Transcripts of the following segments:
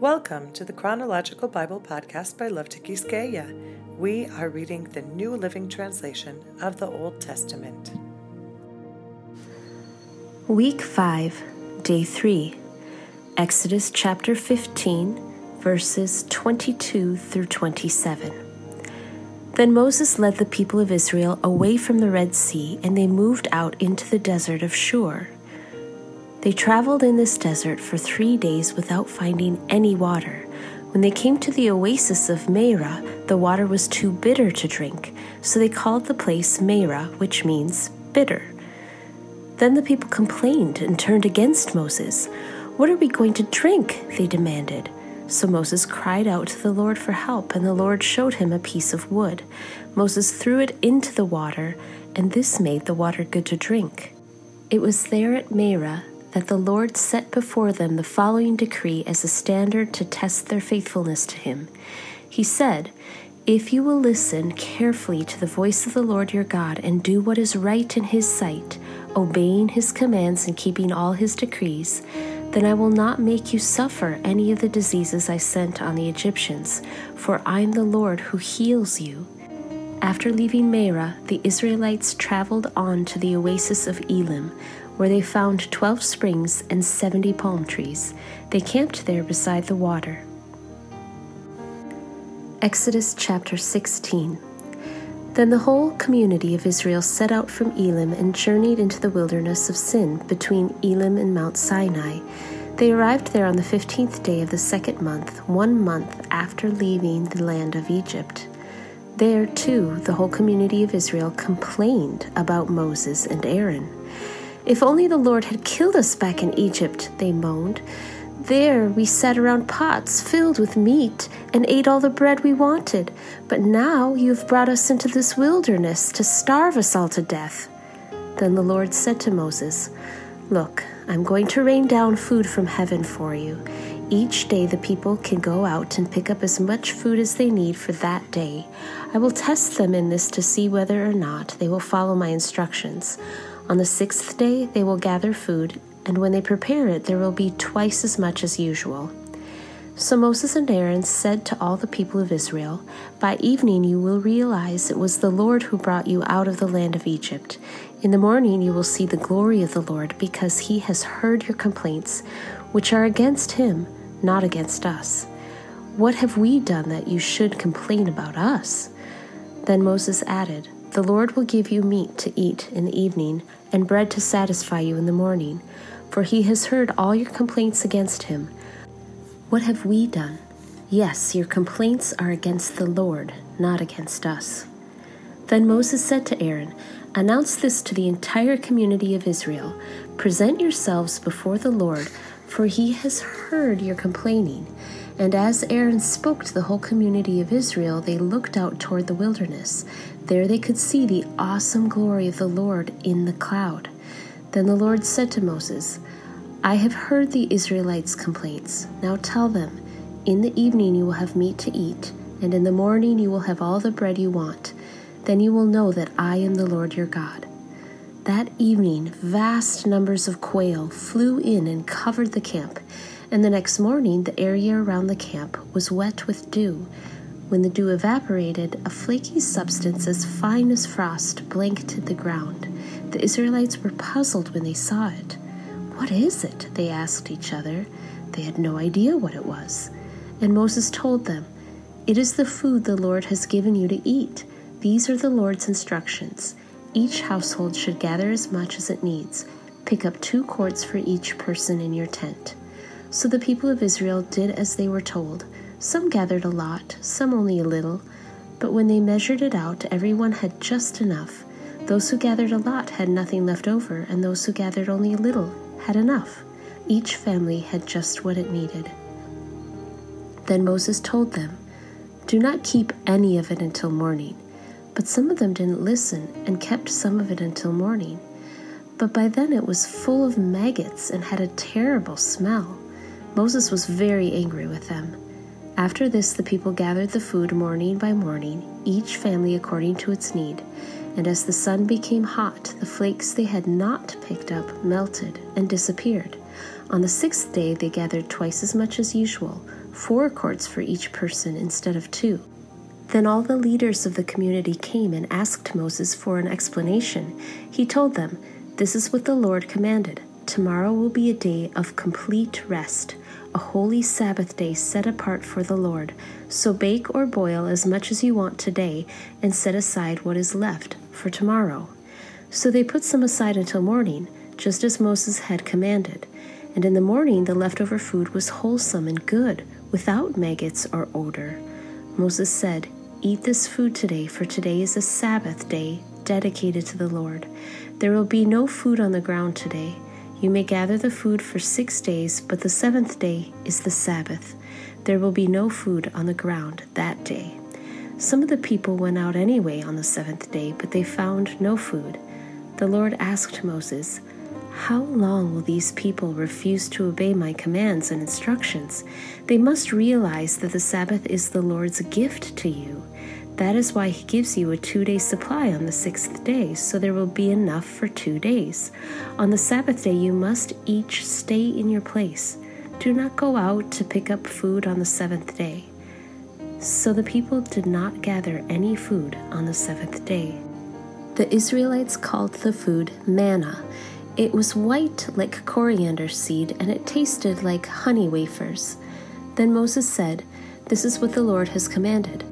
Welcome to the Chronological Bible Podcast by Love to Tikiskeya. We are reading the New Living Translation of the Old Testament. Week 5, Day 3, Exodus chapter 15, verses 22 through 27. Then Moses led the people of Israel away from the Red Sea, and they moved out into the desert of Shur. They traveled in this desert for three days without finding any water. When they came to the oasis of Marah, the water was too bitter to drink, so they called the place Marah, which means bitter. Then the people complained and turned against Moses. What are we going to drink? They demanded. So Moses cried out to the Lord for help, and the Lord showed him a piece of wood. Moses threw it into the water, and this made the water good to drink. It was there at Marah that the Lord set before them the following decree as a standard to test their faithfulness to Him. He said, If you will listen carefully to the voice of the Lord your God and do what is right in His sight, obeying His commands and keeping all His decrees, then I will not make you suffer any of the diseases I sent on the Egyptians, for I am the Lord who heals you. After leaving Marah, the Israelites traveled on to the oasis of Elim, where they found 12 springs and 70 palm trees. They camped there beside the water. Exodus chapter 16. Then the whole community of Israel set out from Elim and journeyed into the wilderness of Sin between Elim and Mount Sinai. They arrived there on the fifteenth day of the second month, one month after leaving the land of Egypt. There, too, the whole community of Israel complained about Moses and Aaron. If only the Lord had killed us back in Egypt, they moaned. There we sat around pots filled with meat and ate all the bread we wanted. But now you have brought us into this wilderness to starve us all to death. Then the Lord said to Moses, Look, I'm going to rain down food from heaven for you. Each day the people can go out and pick up as much food as they need for that day. I will test them in this to see whether or not they will follow my instructions. On the sixth day they will gather food, and when they prepare it, there will be twice as much as usual. So Moses and Aaron said to all the people of Israel, By evening you will realize it was the Lord who brought you out of the land of Egypt. In the morning you will see the glory of the Lord, because he has heard your complaints, which are against him, not against us. What have we done that you should complain about us? Then Moses added, the Lord will give you meat to eat in the evening, and bread to satisfy you in the morning, for he has heard all your complaints against him. What have we done? Yes, your complaints are against the Lord, not against us. Then Moses said to Aaron, Announce this to the entire community of Israel. Present yourselves before the Lord, for he has heard your complaining. And as Aaron spoke to the whole community of Israel, they looked out toward the wilderness. There they could see the awesome glory of the Lord in the cloud. Then the Lord said to Moses, I have heard the Israelites' complaints. Now tell them, In the evening you will have meat to eat, and in the morning you will have all the bread you want. Then you will know that I am the Lord your God. That evening, vast numbers of quail flew in and covered the camp, and the next morning the area around the camp was wet with dew when the dew evaporated, a flaky substance as fine as frost blanketed the ground. The Israelites were puzzled when they saw it. What is it? they asked each other. They had no idea what it was. And Moses told them, It is the food the Lord has given you to eat. These are the Lord's instructions. Each household should gather as much as it needs. Pick up two quarts for each person in your tent. So the people of Israel did as they were told. Some gathered a lot, some only a little, but when they measured it out, everyone had just enough. Those who gathered a lot had nothing left over, and those who gathered only a little had enough. Each family had just what it needed. Then Moses told them, Do not keep any of it until morning. But some of them didn't listen and kept some of it until morning. But by then it was full of maggots and had a terrible smell. Moses was very angry with them. After this, the people gathered the food morning by morning, each family according to its need. And as the sun became hot, the flakes they had not picked up melted and disappeared. On the sixth day, they gathered twice as much as usual, four quarts for each person instead of two. Then all the leaders of the community came and asked Moses for an explanation. He told them, This is what the Lord commanded. Tomorrow will be a day of complete rest, a holy Sabbath day set apart for the Lord. So bake or boil as much as you want today, and set aside what is left for tomorrow. So they put some aside until morning, just as Moses had commanded. And in the morning the leftover food was wholesome and good, without maggots or odor. Moses said, Eat this food today, for today is a Sabbath day dedicated to the Lord. There will be no food on the ground today. You may gather the food for six days, but the seventh day is the Sabbath. There will be no food on the ground that day. Some of the people went out anyway on the seventh day, but they found no food. The Lord asked Moses, How long will these people refuse to obey my commands and instructions? They must realize that the Sabbath is the Lord's gift to you. That is why he gives you a two day supply on the sixth day, so there will be enough for two days. On the Sabbath day, you must each stay in your place. Do not go out to pick up food on the seventh day. So the people did not gather any food on the seventh day. The Israelites called the food manna. It was white like coriander seed, and it tasted like honey wafers. Then Moses said, This is what the Lord has commanded.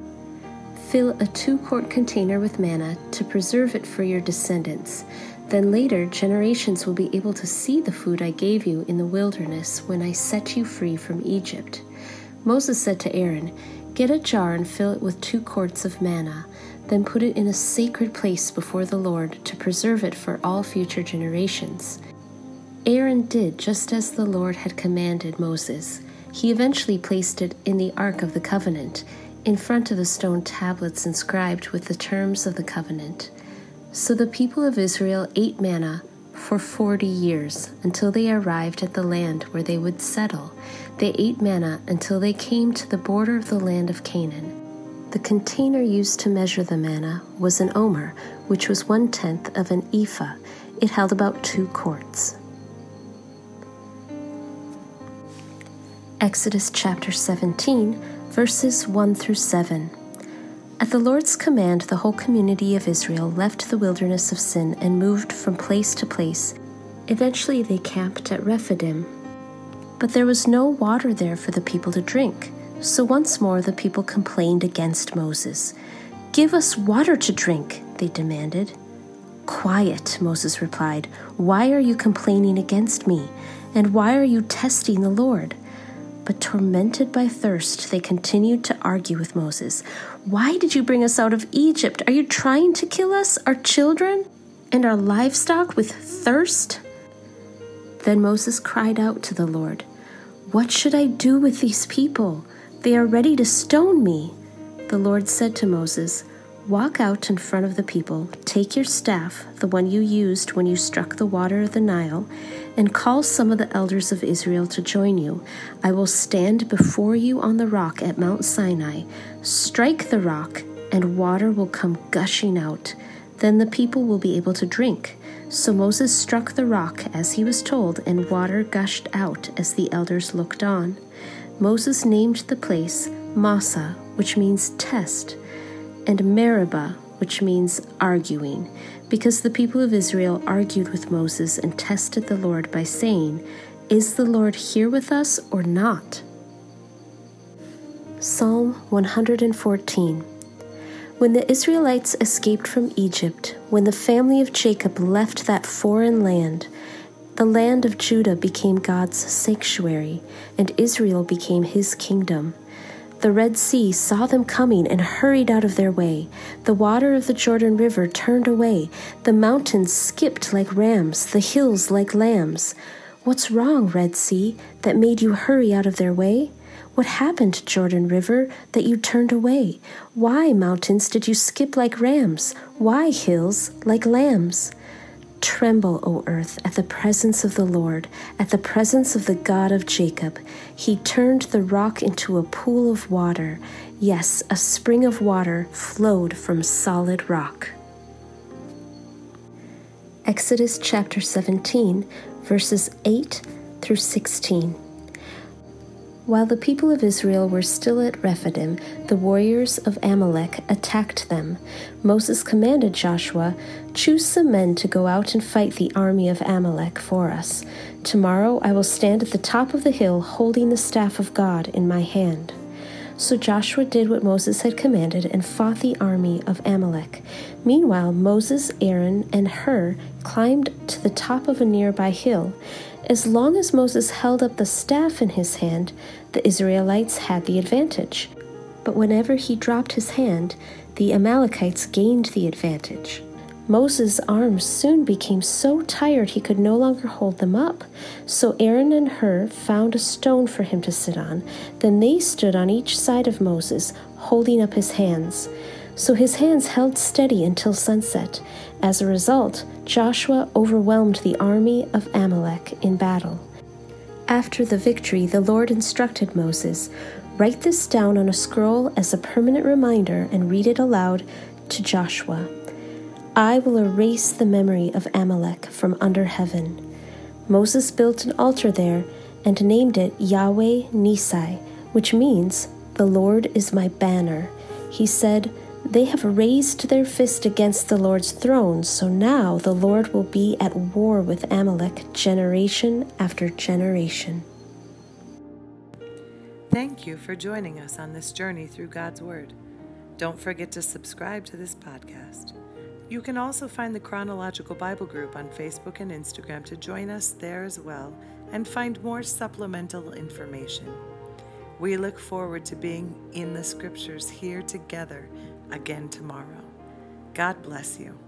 Fill a two quart container with manna to preserve it for your descendants. Then later, generations will be able to see the food I gave you in the wilderness when I set you free from Egypt. Moses said to Aaron, Get a jar and fill it with two quarts of manna. Then put it in a sacred place before the Lord to preserve it for all future generations. Aaron did just as the Lord had commanded Moses. He eventually placed it in the Ark of the Covenant in front of the stone tablets inscribed with the terms of the covenant. So the people of Israel ate manna for forty years until they arrived at the land where they would settle. They ate manna until they came to the border of the land of Canaan. The container used to measure the manna was an omer, which was one tenth of an ephah. It held about two quarts. Exodus chapter 17 verses 1 through 7. At the Lord's command, the whole community of Israel left the wilderness of Sin and moved from place to place. Eventually, they camped at Rephidim. But there was no water there for the people to drink. So once more, the people complained against Moses. Give us water to drink, they demanded. Quiet, Moses replied. Why are you complaining against me? And why are you testing the Lord? But tormented by thirst, they continued to argue with Moses. Why did you bring us out of Egypt? Are you trying to kill us, our children, and our livestock with thirst? Then Moses cried out to the Lord, What should I do with these people? They are ready to stone me. The Lord said to Moses, Walk out in front of the people, take your staff, the one you used when you struck the water of the Nile, and call some of the elders of Israel to join you. I will stand before you on the rock at Mount Sinai. Strike the rock, and water will come gushing out. Then the people will be able to drink. So Moses struck the rock as he was told, and water gushed out as the elders looked on. Moses named the place Massah, which means test and Meribah, which means arguing, because the people of Israel argued with Moses and tested the Lord by saying, Is the Lord here with us or not? Psalm 114 When the Israelites escaped from Egypt, when the family of Jacob left that foreign land, the land of Judah became God's sanctuary, and Israel became his kingdom. The Red Sea saw them coming and hurried out of their way. The water of the Jordan River turned away. The mountains skipped like rams, the hills like lambs. What's wrong, Red Sea, that made you hurry out of their way? What happened, Jordan River, that you turned away? Why, mountains, did you skip like rams? Why, hills, like lambs? Tremble, O earth, at the presence of the Lord, at the presence of the God of Jacob. He turned the rock into a pool of water. Yes, a spring of water flowed from solid rock. Exodus chapter 17, verses 8 through 16. While the people of Israel were still at Rephidim, the warriors of Amalek attacked them. Moses commanded Joshua, Choose some men to go out and fight the army of Amalek for us. Tomorrow I will stand at the top of the hill holding the staff of God in my hand. So Joshua did what Moses had commanded and fought the army of Amalek. Meanwhile, Moses, Aaron, and Hur climbed to the top of a nearby hill. As long as Moses held up the staff in his hand, the Israelites had the advantage. But whenever he dropped his hand, the Amalekites gained the advantage. Moses' arms soon became so tired he could no longer hold them up. So Aaron and Hur found a stone for him to sit on. Then they stood on each side of Moses, holding up his hands. So his hands held steady until sunset. As a result, Joshua overwhelmed the army of Amalek in battle. After the victory, the Lord instructed Moses Write this down on a scroll as a permanent reminder and read it aloud to Joshua. I will erase the memory of Amalek from under heaven. Moses built an altar there and named it Yahweh Nissi, which means, The Lord is my banner. He said, They have raised their fist against the Lord's throne, so now the Lord will be at war with Amalek generation after generation. Thank you for joining us on this journey through God's Word. Don't forget to subscribe to this podcast. You can also find the Chronological Bible Group on Facebook and Instagram to join us there as well and find more supplemental information. We look forward to being in the scriptures here together again tomorrow. God bless you.